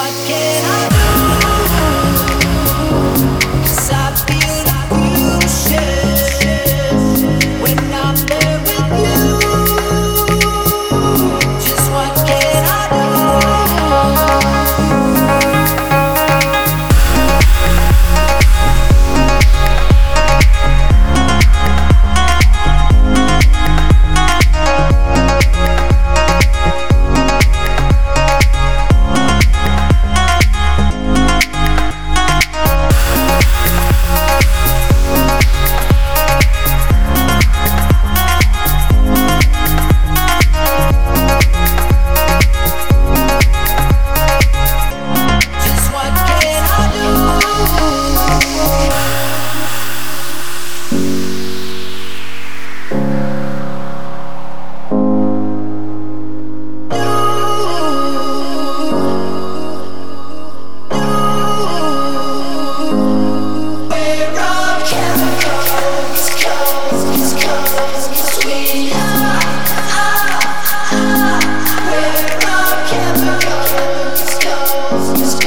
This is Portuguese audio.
Just Just